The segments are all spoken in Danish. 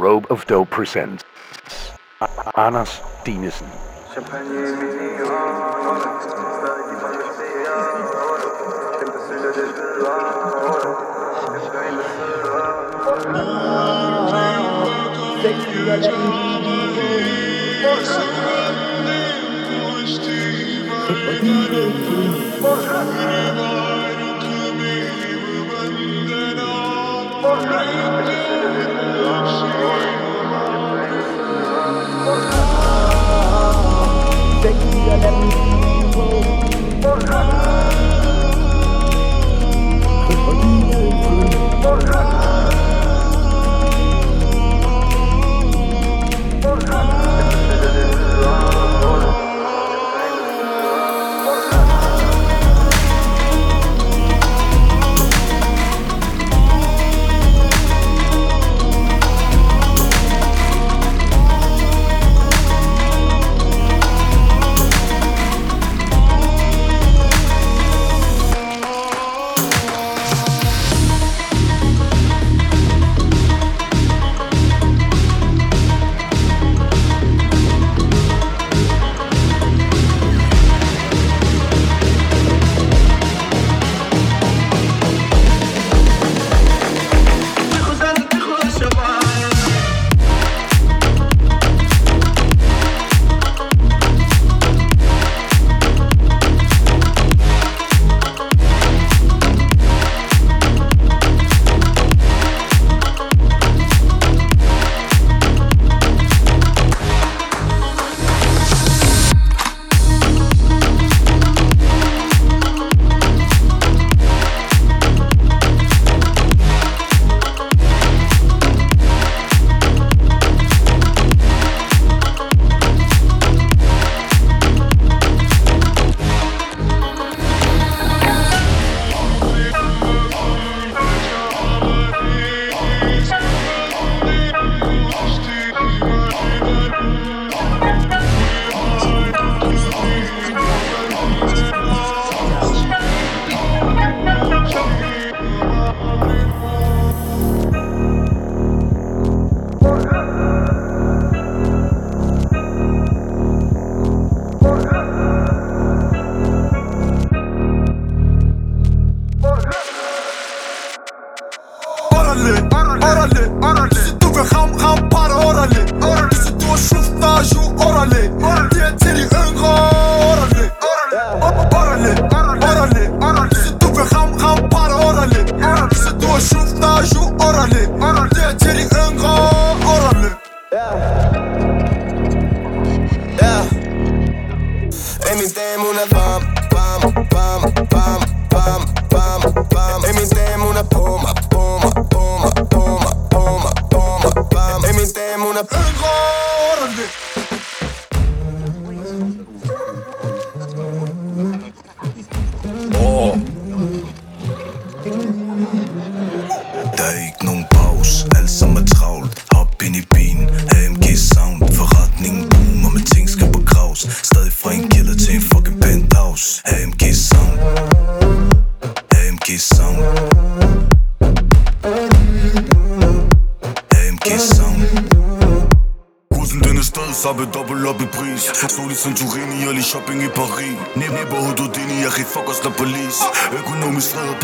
Robe of Dope presents Anders Dinesen. Oh, you.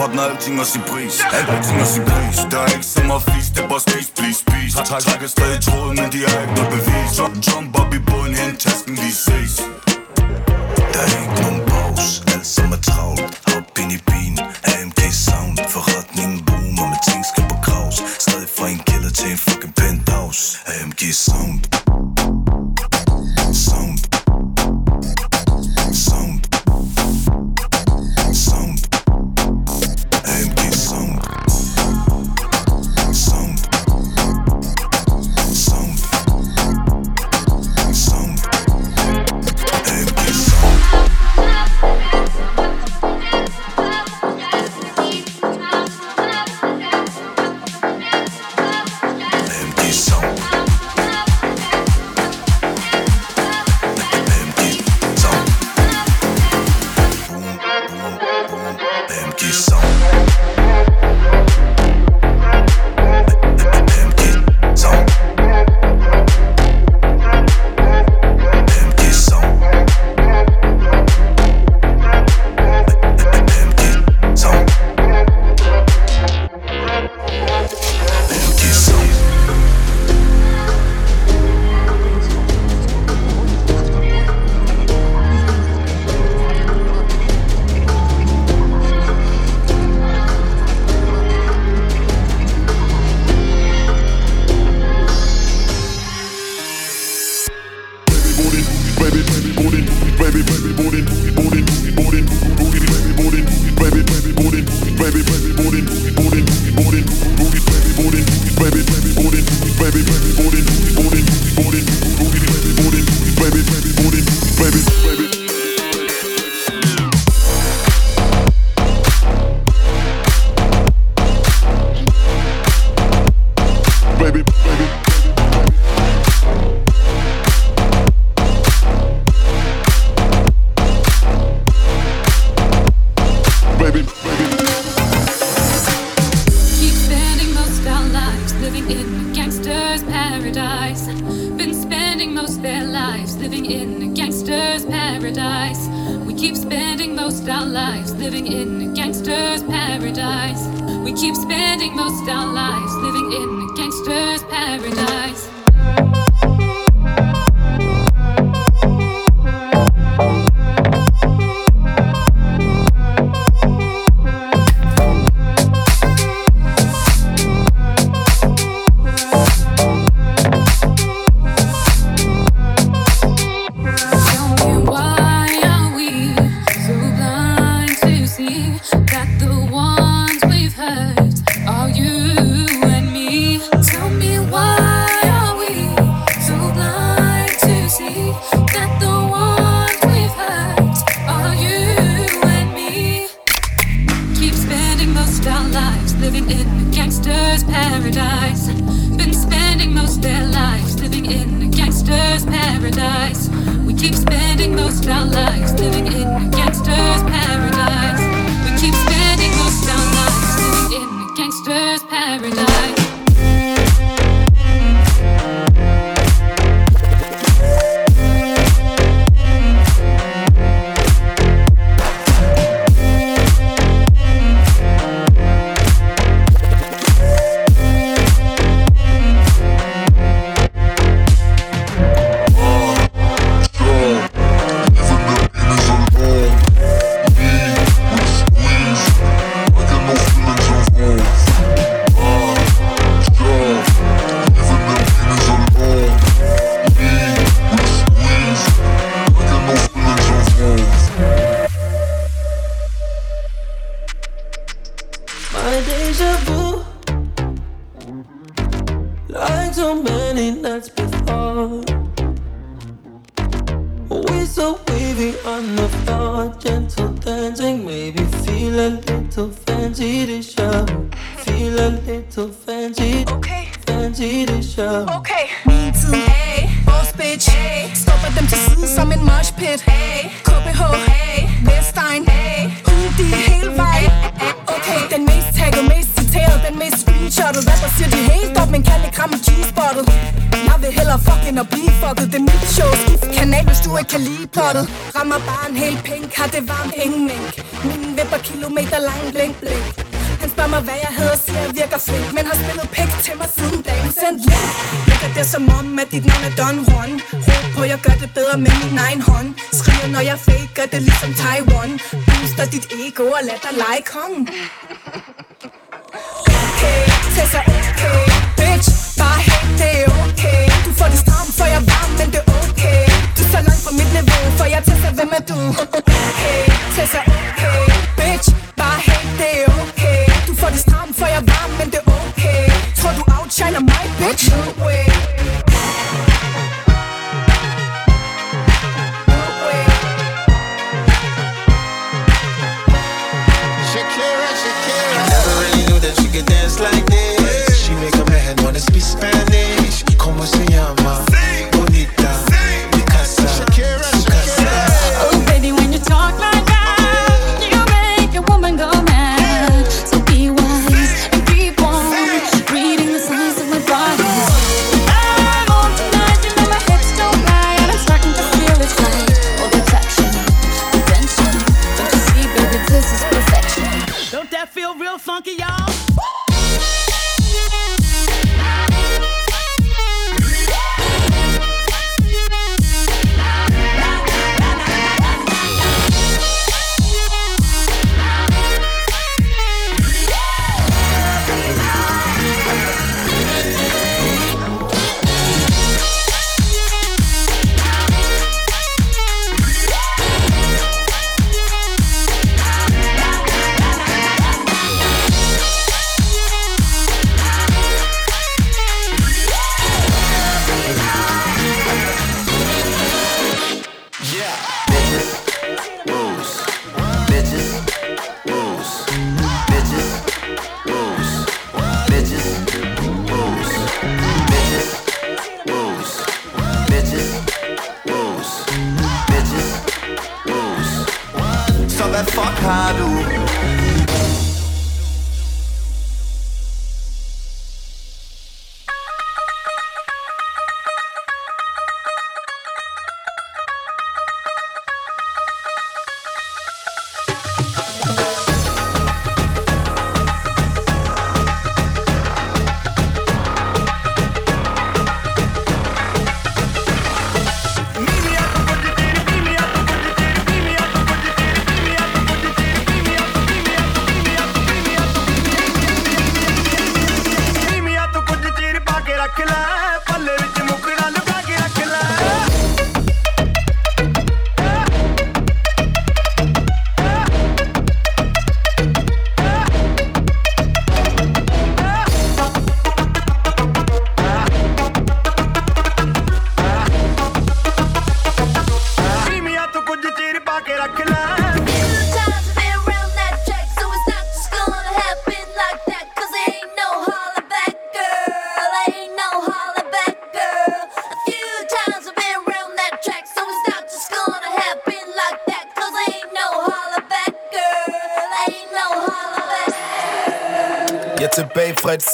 Partner, alting har sin pris Alting har sin pris Der er ikke så meget flis, det er bare spis, please, please. Trækker stadig tråden, men de har ikke noget bevis Jump op i båden, hent tasken, lige ses Der er ikke nogen pause, alt som er travlt Hop ind i bilen, keep spending most of our lives living in lege kongen. Okay, Tessa, okay Bitch, bare hey, det er okay. Du får det stramt, for jeg varm, men det er okay. Du er så langt fra mit niveau, for jeg Tessa, hvem er du? Okay, Tessa, okay.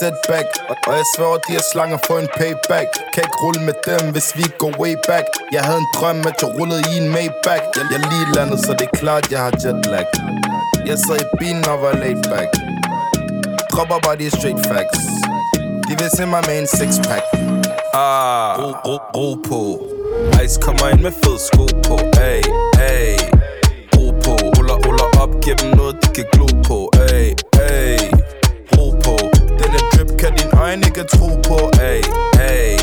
Setback. Og jeg svær de her slanger for en payback. Kan ikke rulle med dem, hvis vi går way back. Jeg havde en drøm, at jeg rullede i en Maybach. Jeg, jeg lige landet, så det er klart, jeg har jetlag. Jeg sad i bilen og var laid back. Dropper bare de straight facts. De vil se mig med en six pack Ah, ro, ro, ro på. Ice kommer ind med fed sko på. Ay, ay Ro på, ruller, ruller op Giv dem noget, de kan glo på. Ay, kan din øjne ikke tro på Ay, ay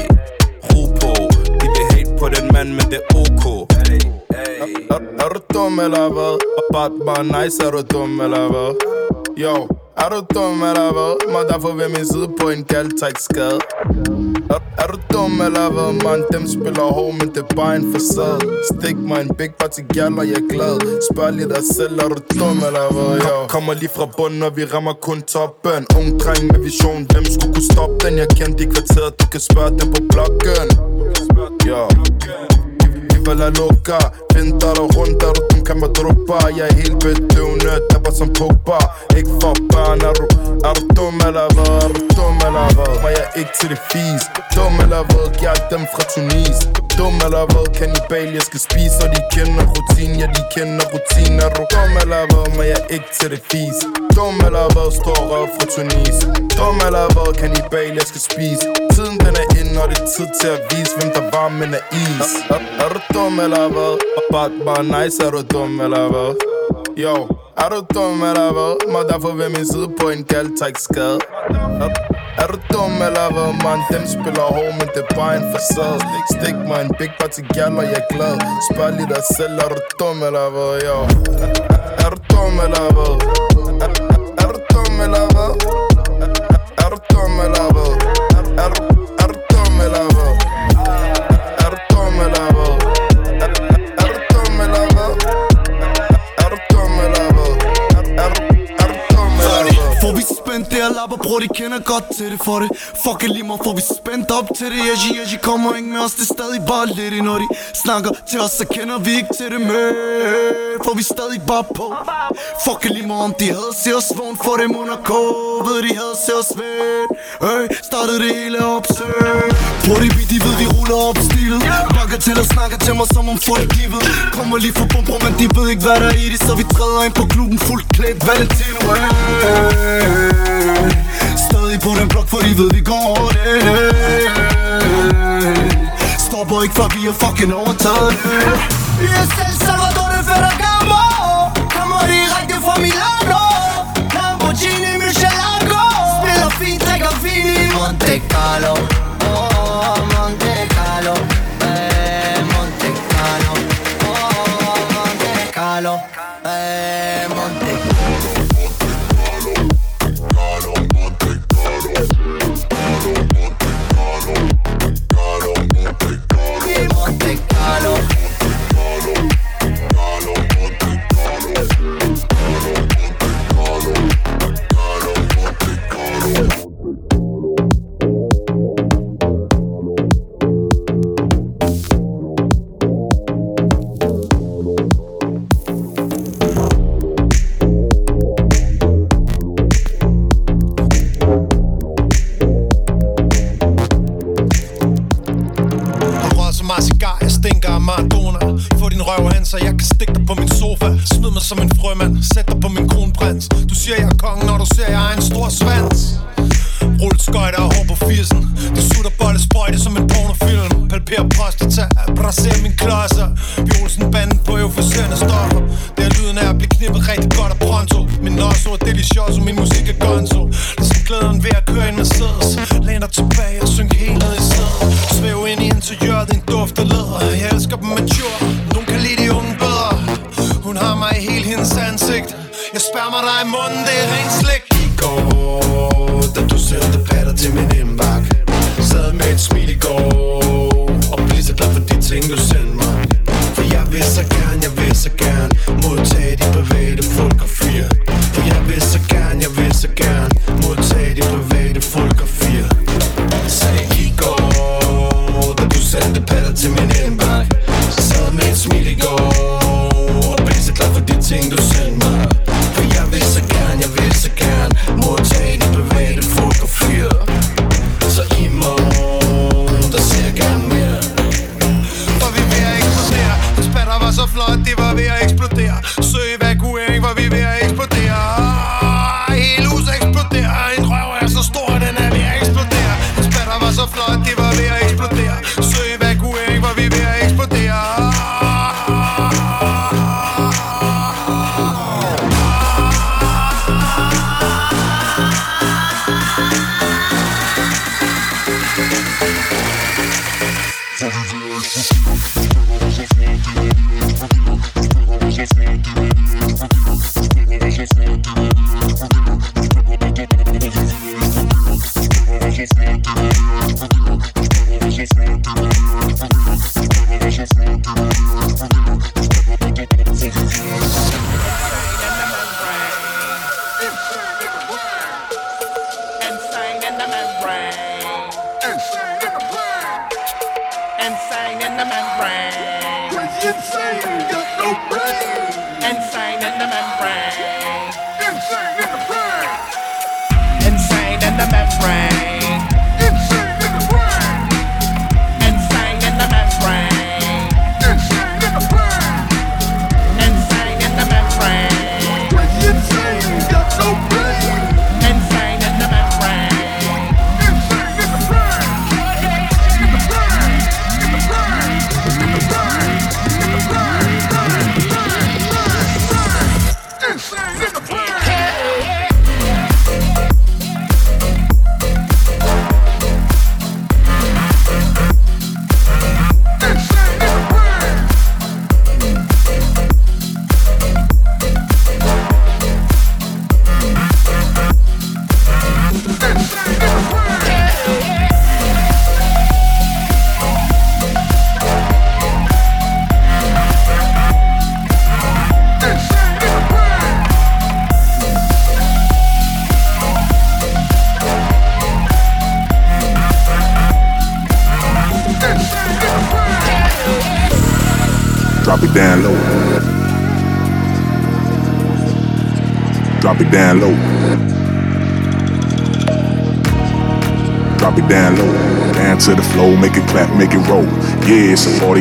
Ro på. De vil hate på den mand, men det er ok. Ay, ay er, er du dum eller hvad? Bare, bare nice, er du dum eller hvad? Yo, er du dum eller hvad? Må derfor ved min side på en kald skade er, er du dum eller hvad, man? Dem spiller hård, men det er bare en facade Stik mig en big party gal, og jeg er glad Spørg lige dig selv, er du dum eller hvad, yo? Kommer lige fra bunden, og vi rammer kun toppen Ung dreng med vision, hvem skulle kunne stoppe den? Jeg kendte i kvarteret, du kan spørge dem på blokken Ja yeah la loca Vinter og rundt, er du dum, kan man droppe Jeg er helt bedøvende, tapper som Pogba Ikke for barn, er du, er du dum eller hvad? Er du dum eller hvad? Var jeg ikke til det fis? Dum eller hvad? Jeg er dem fra Tunis Dum eller hvad? Kannibal, jeg skal spise Og de kender rutin, ja de kender rutin Er du dum eller hvad? Men jeg er ikke til det fis? Dum eller hvad? Står røv fra Tunis Dum eller hvad? Kannibal, jeg skal spise Tiden den er inde, og det er tid til at vise Hvem der var, men er is Er, er du dum eller hvad? Bare, bare nice, er du dum eller hvad? Yo, er du dum eller hvad? Må derfor ved min side på en galt, tak skade er, du dum eller hvad, man? Dem spiller hård, men det er bare en facade Stik mig en big bar til gal, og jeg er glad Spørg lige dig selv, er du dum eller hvad, yo? Er, du dum eller hvad? Er, du dum eller hvad? Er, du dum eller hvad? Er du dum eller hvad? Lapper, bror, de kender godt til det for det Fuck lige mig, får vi spændt op til det Yeji, Yeji kommer ikke med os, det er stadig bare lidt i Når de snakker til os, så kender vi ikke til det med Får vi stadig bare på Fuck lige mig, om de havde se os vågen for dem under K Ved de havde se os ved Øy, startede det hele op, søg Bror, de, de ved, vi ruller op stilet Bakker til og snakker til mig, som om folk de ved Kommer lige for bomber, men de ved ikke, hvad der er i det Så vi træder ind på klubben fuldt klædt Valentino, hey. Stadig på den blok, for de ved, vi går det. Stopper ikke, for vi har fucking overtaget. Yes, selv Salvador de Ferragamo Kommer. Direkte fra Milano. Lamborghini Michelangelo. Spiller fint, drikker vin i Monte Carlo. Oh, Monte Carlo. Som en frømand, sæt dig på min kronprins. Du siger jeg er kongen, når du ser jeg er en stor svans. Rulle skøjter og hår på 80'en Du sutter bolle sprøjte som en pornofilm. Palper prostata, braser min klodser. Vi Olsen banden på euforiserende stoffer. Det er lyden af at blive knippet rigtig godt og pronto. Min nosso er delicioso, min musik er gonzo. Ligesom glæden ved at køre en Mercedes. Læn dig tilbage og synk Jeg i munden, det er rent slik. I går, da du sendte patter til min indbakke Sad med et smil i går.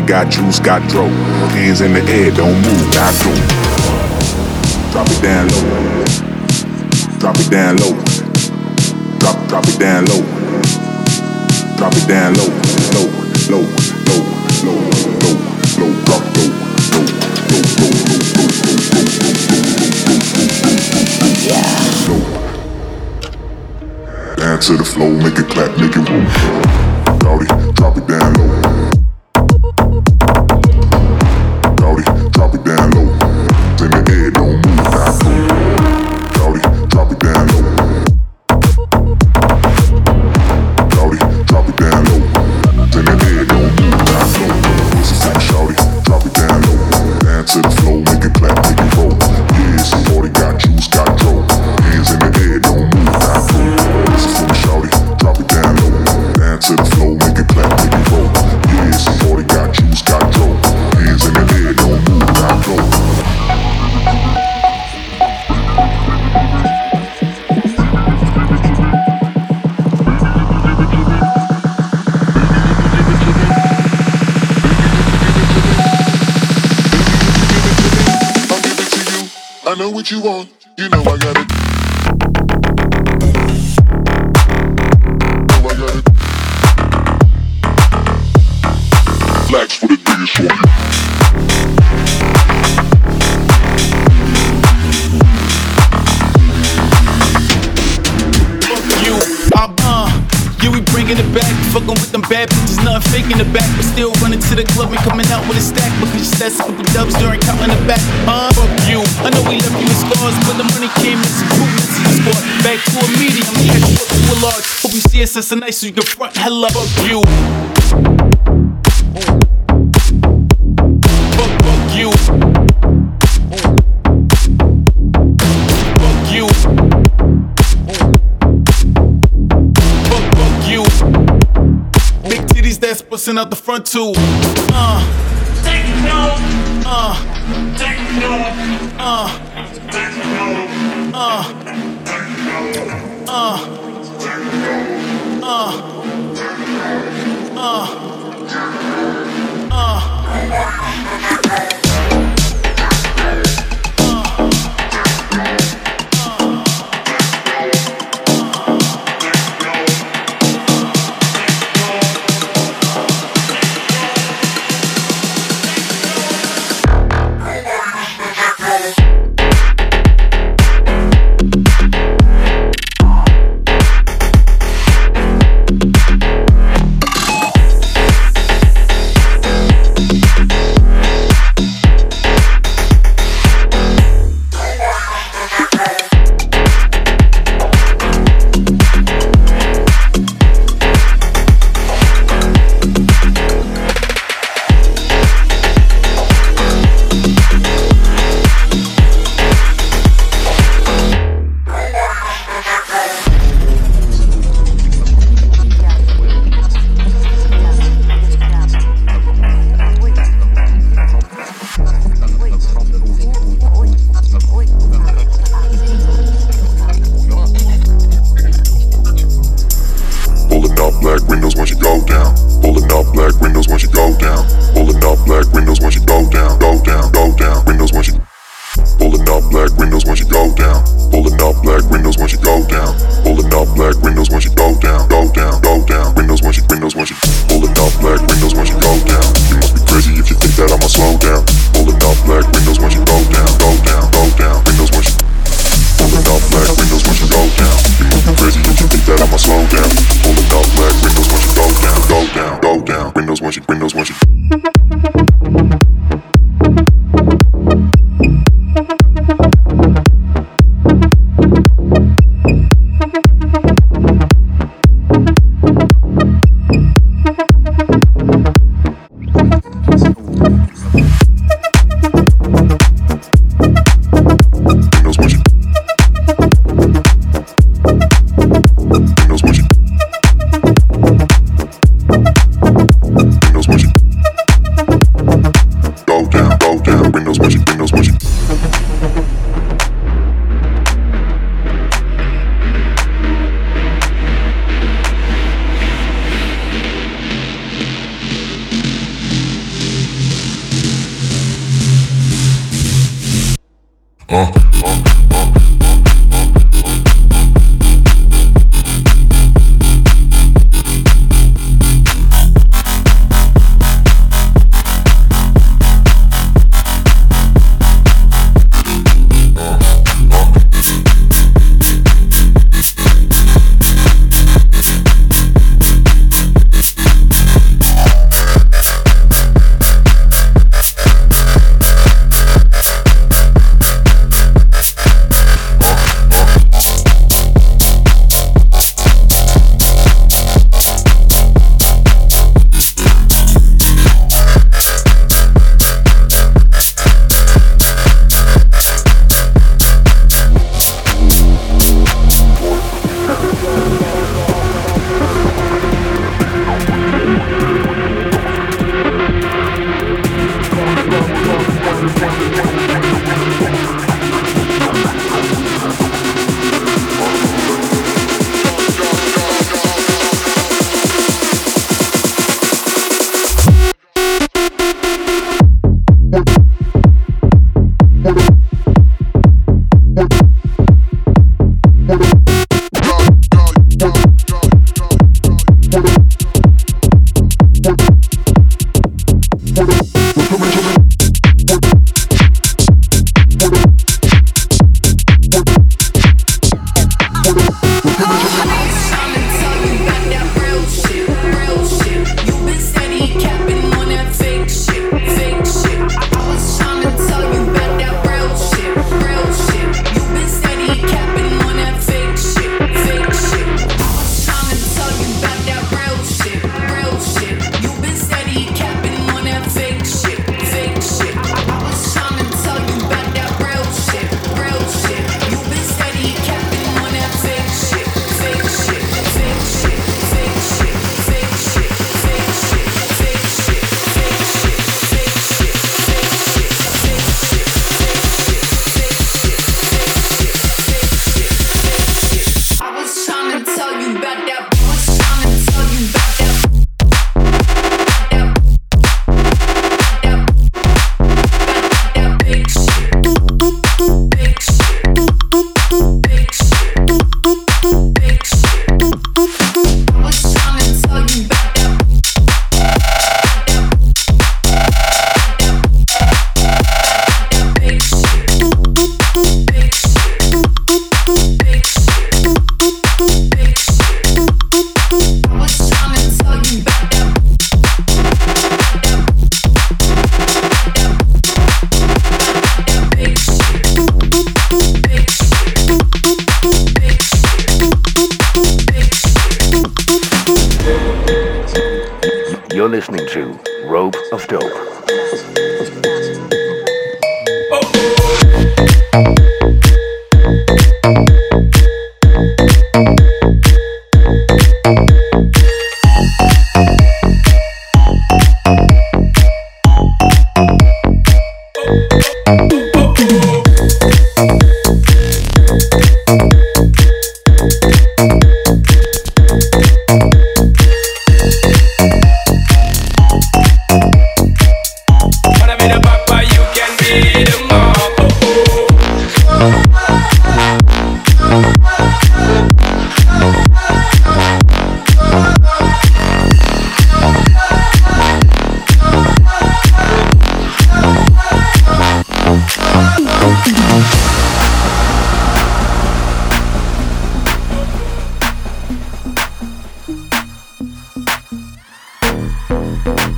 Got juice, got dro. Hands in the air, don't move, not go. Drop it down low. Drop it down low. Drop, drop it down low. Drop it down low, low, low, low, low, low, low, drop low, low, low, low, low, low, low, low. low, yeah. Low. Down to the flow, make it clap, make it roll. Rowdy, drop it down low. Hope you see us as nice so you can front hella fuck you. Fuck, fuck you. Fuck you. Big titties, busting out the front too. Uh. Techno. Uh. Techno. Uh. Techno. Uh. Uh. Uh. Uh. Uh. back that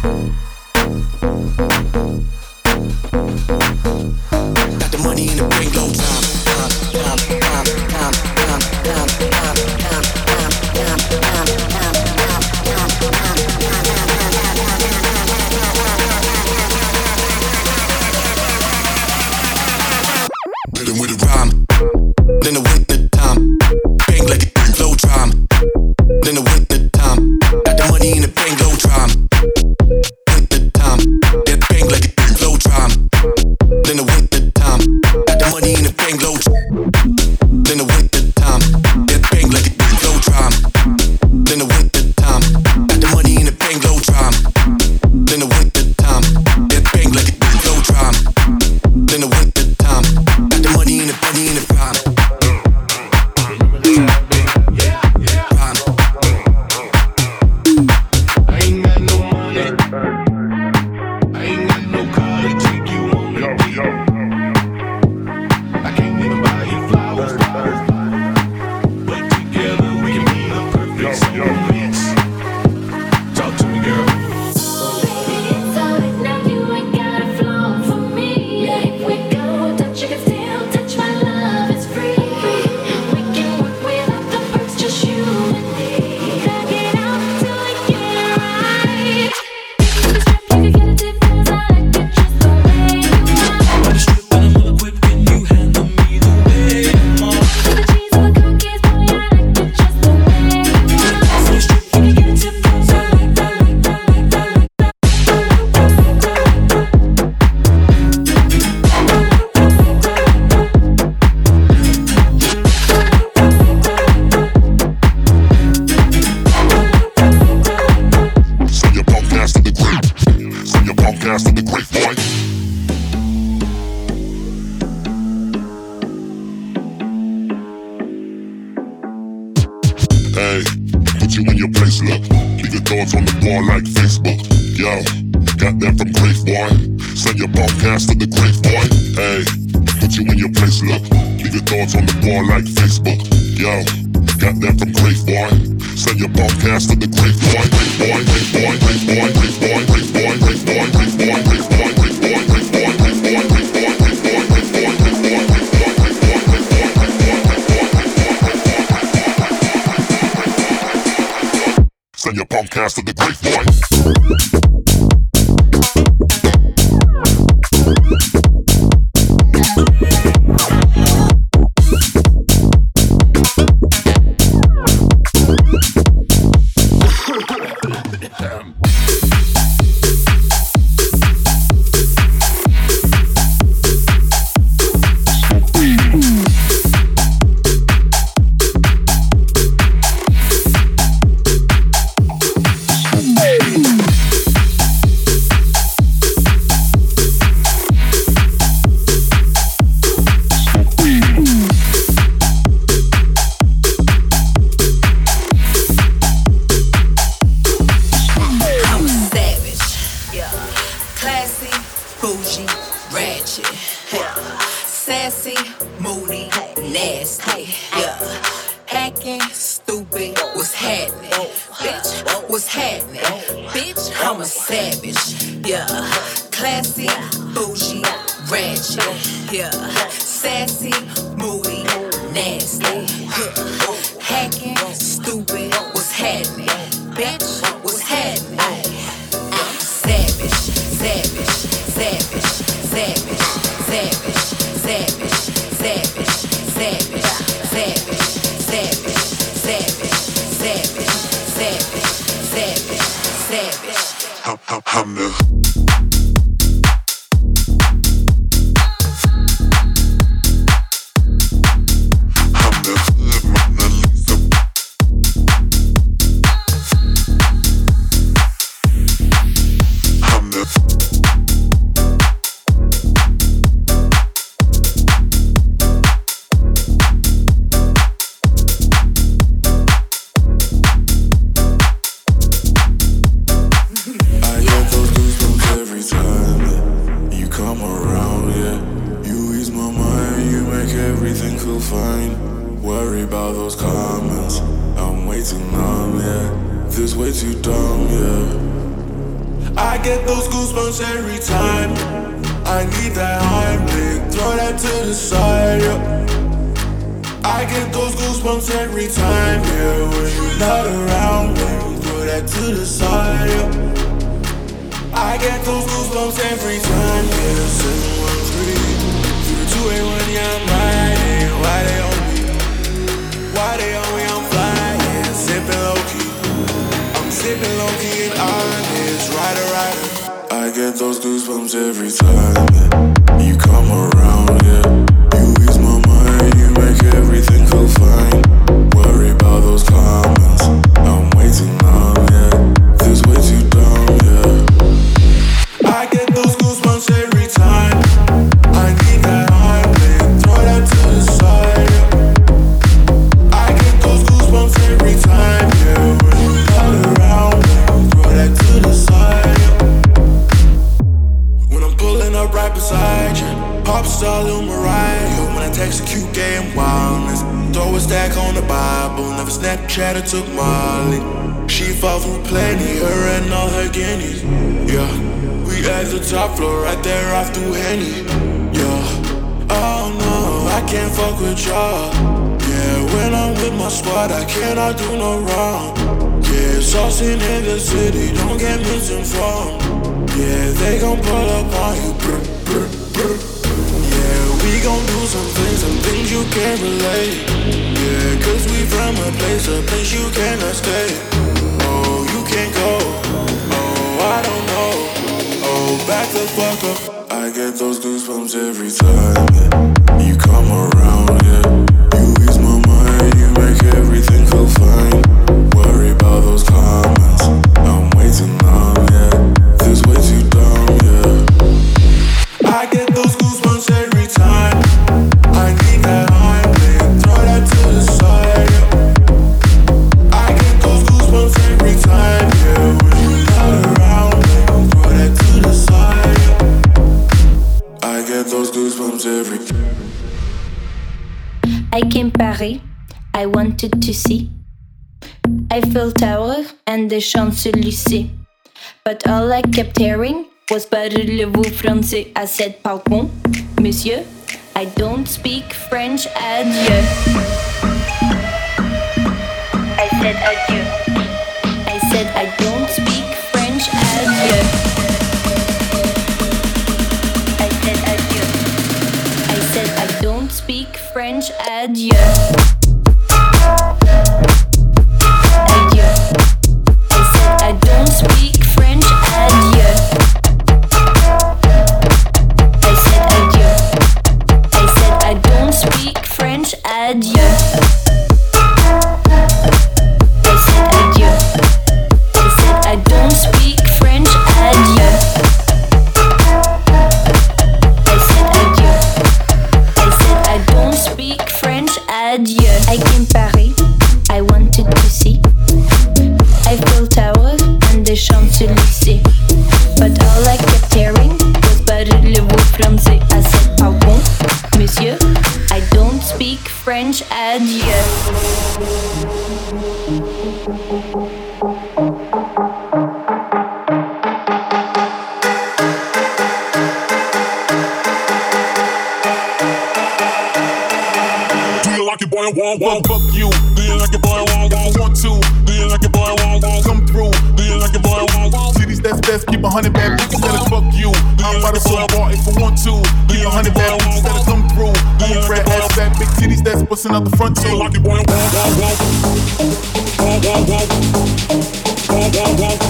Música stupid. What's happening? Bitch, what's happening? Bitch, I'm a savage. Yeah, classy, bougie, ratchet. Yeah, sassy, moody, nasty. Yeah. Hacking, stupid. What's happening? Bitch. rider, rider. I get those goosebumps every time you come around. In the city, don't get misinformed. Yeah, they gon' pull up on you. Brr, brr, brr. Yeah, we gon' do some things, some things you can't relate. Yeah, cause we from a place, a place you cannot stay. Oh, you can't go. Oh, I don't know. Oh, back the fuck up. I get those goosebumps every time. I came Paris, I wanted to see Eiffel Tower and the Champs-Élysées. But all I kept hearing was Parlez-vous français? I said, Pardon, monsieur, I don't speak French, adieu. I said, Adieu. I said, I don't speak. French adieu. busting out the front door, like it boy.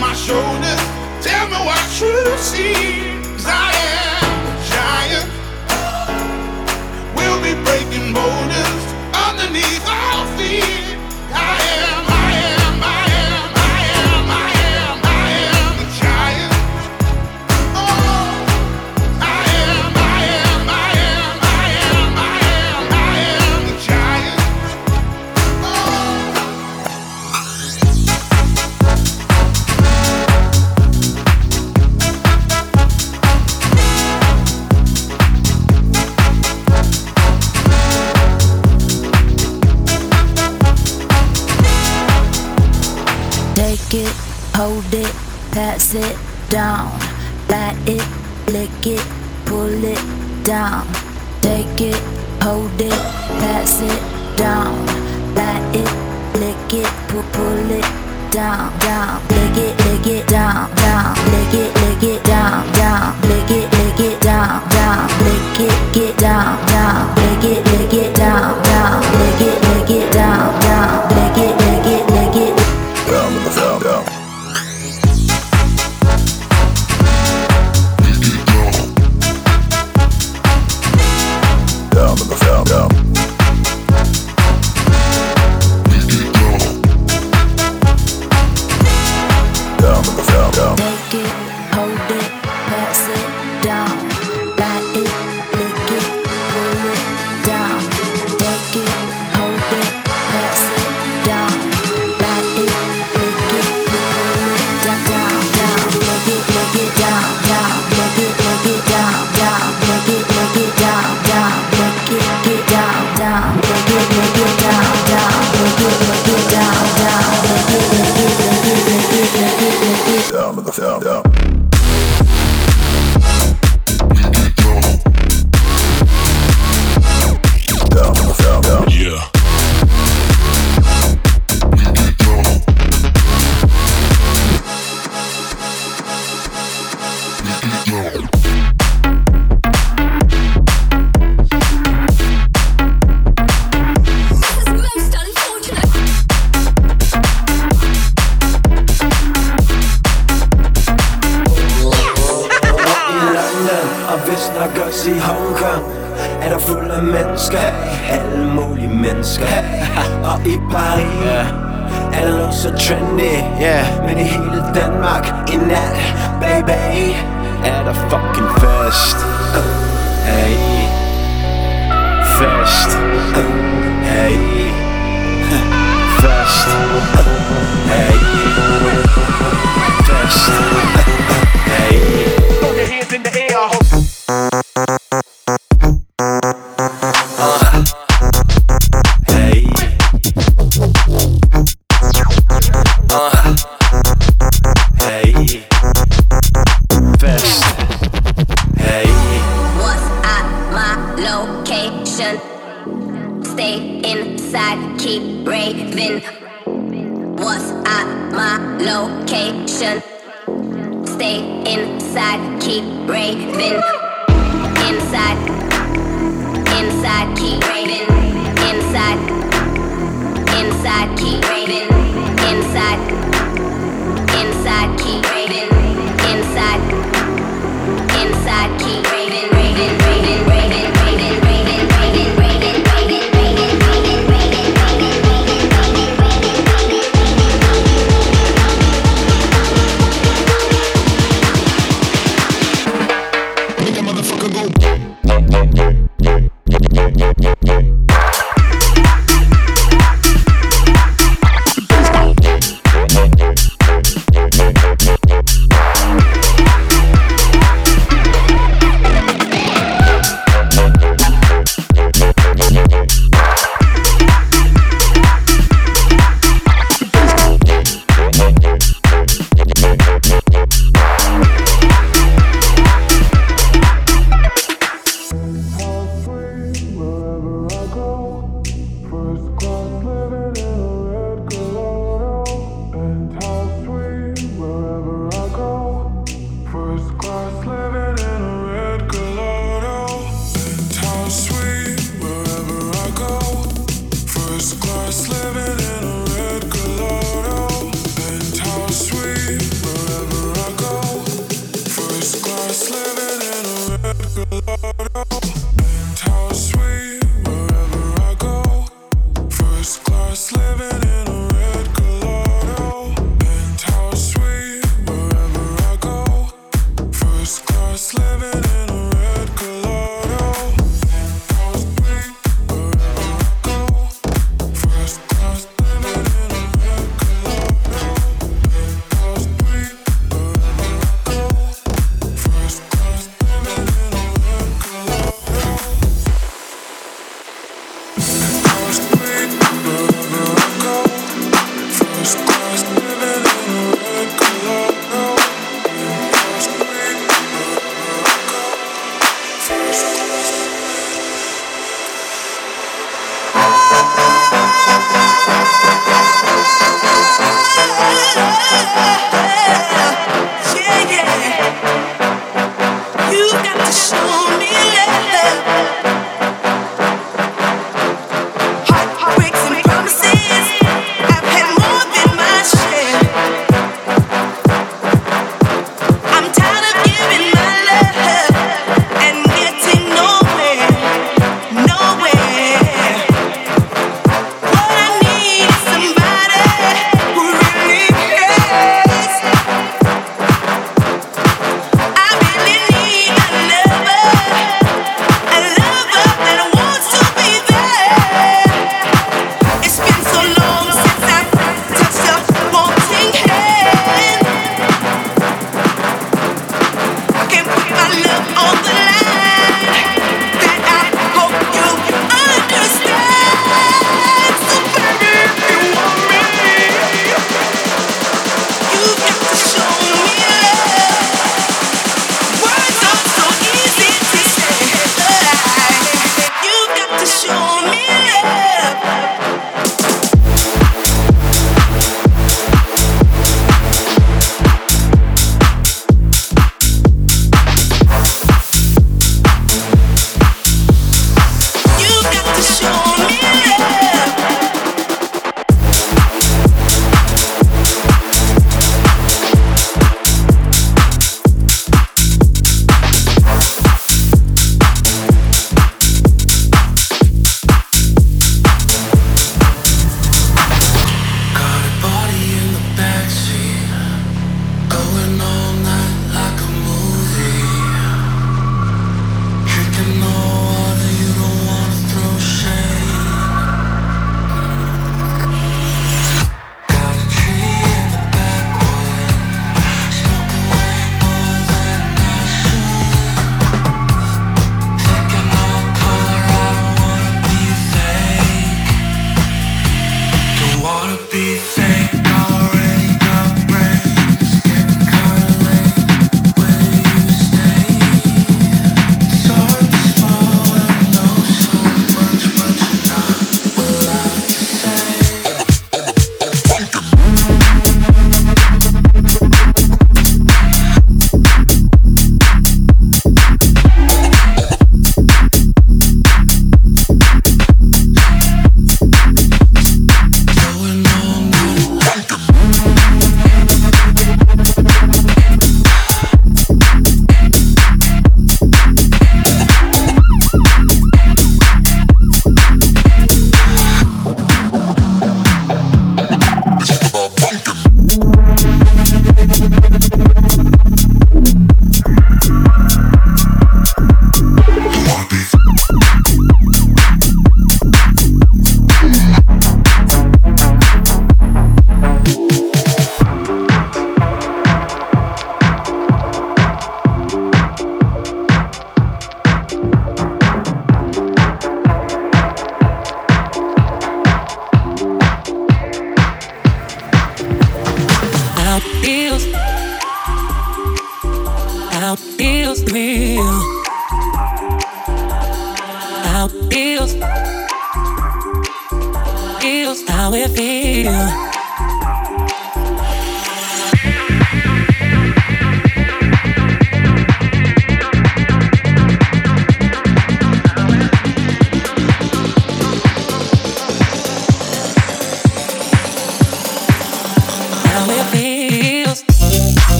my shoulders. Tell me what you see. 'Cause I am a giant. We'll be breaking boulders underneath hold it, pass it down. Light it, lick it, pull it down. Take it, hold it, pass it down. Light it, lick it, pull, pull it down, down. Lick it, lick it down, down. Lick it, lick it down, down. Lick it, lick it down, down. Lick it, get down,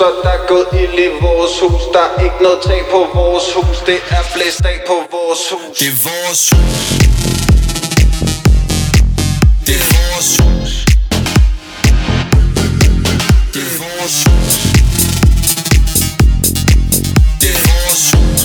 og der er gået ild i vores hus Der er ikke noget tag på vores hus, det er blæst af på vores hus Det er vores hus. Det er vores hus. Det er vores hus. Det er vores hus.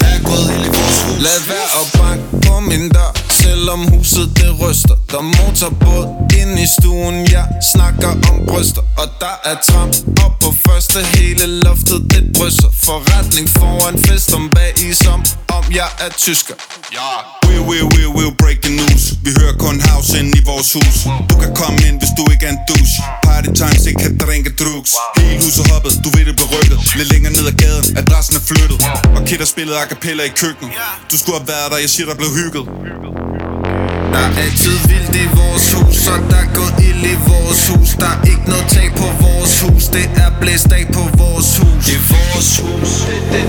Der er gået ild i vores hus. Lad være at banke på min dør Selvom huset det ryster Der er motorbåd stuen Jeg snakker om bryster Og der er tramp op på første. Hele loftet det drysser. Forretning foran fest om bag i som Om jeg er tysker. Ja. Will, will, will, will breaking news. Vi hører kun house ind i vores hus. Du kan komme ind, hvis du ikke er en douche. Party times, ikke kan drikke drugs. Hele huset hoppet, du ved det blev rykket Lidt længere ned ad gaden, adressen er flyttet. Og kidder spillet a cappella i køkkenet. Du skulle have været der, jeg siger der blev hygget Der er altid vildt i vores hus, og der er gået ild i vores hus Der er ikke noget tag på vores hus, det er blæst af på vores hus Det er vores hus. Det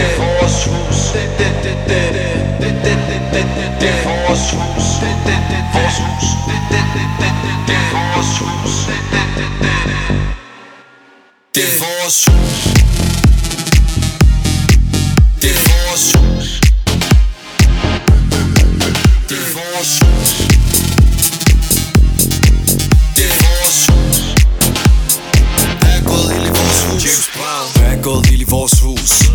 er vores hus. Det er vores hus. Vores hus. Det er vores hus. Det er vores hus. Gået ild i vores hus.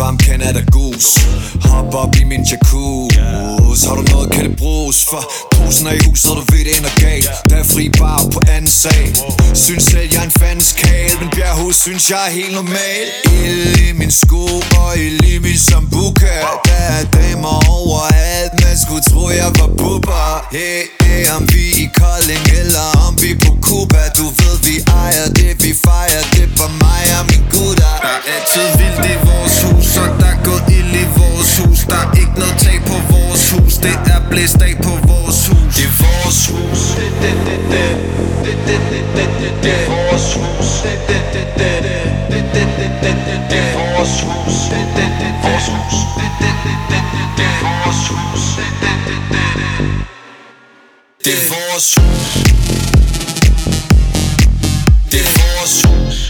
Varm Canada Goose. Hop op i min jacuzzi. Har du noget, kan det bruges For posen er i huset, du ved det ender galt. Der er fri bar på anden sag Synes selv, jeg er en fandens kæl Men bjerghus synes jeg er helt normal. Ild i min sko og ild i min sambuka Der er damer overalt Man skulle tro, jeg var bubber Hey, hey, om vi i Kolding eller om vi på Cuba. Du ved, vi ejer det, vi fejrer det på mig og min gutter. Der er altid vildt i vores hus, så der er ild i vores hus Der er ikke noget tag på vores hus Det er blæst af på vores hus Det er vores hus Det, det, det, det Det, det, det, er hus Det, det, det, det, det Det, det, hus Det, det, det, vores hus Det, det, det, det, det, hus Det, det, det, det, det Det er vores hus Det er vores hus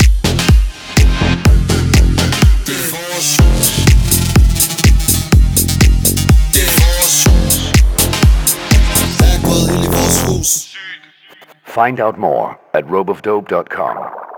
Find out more at ropeofdope.com.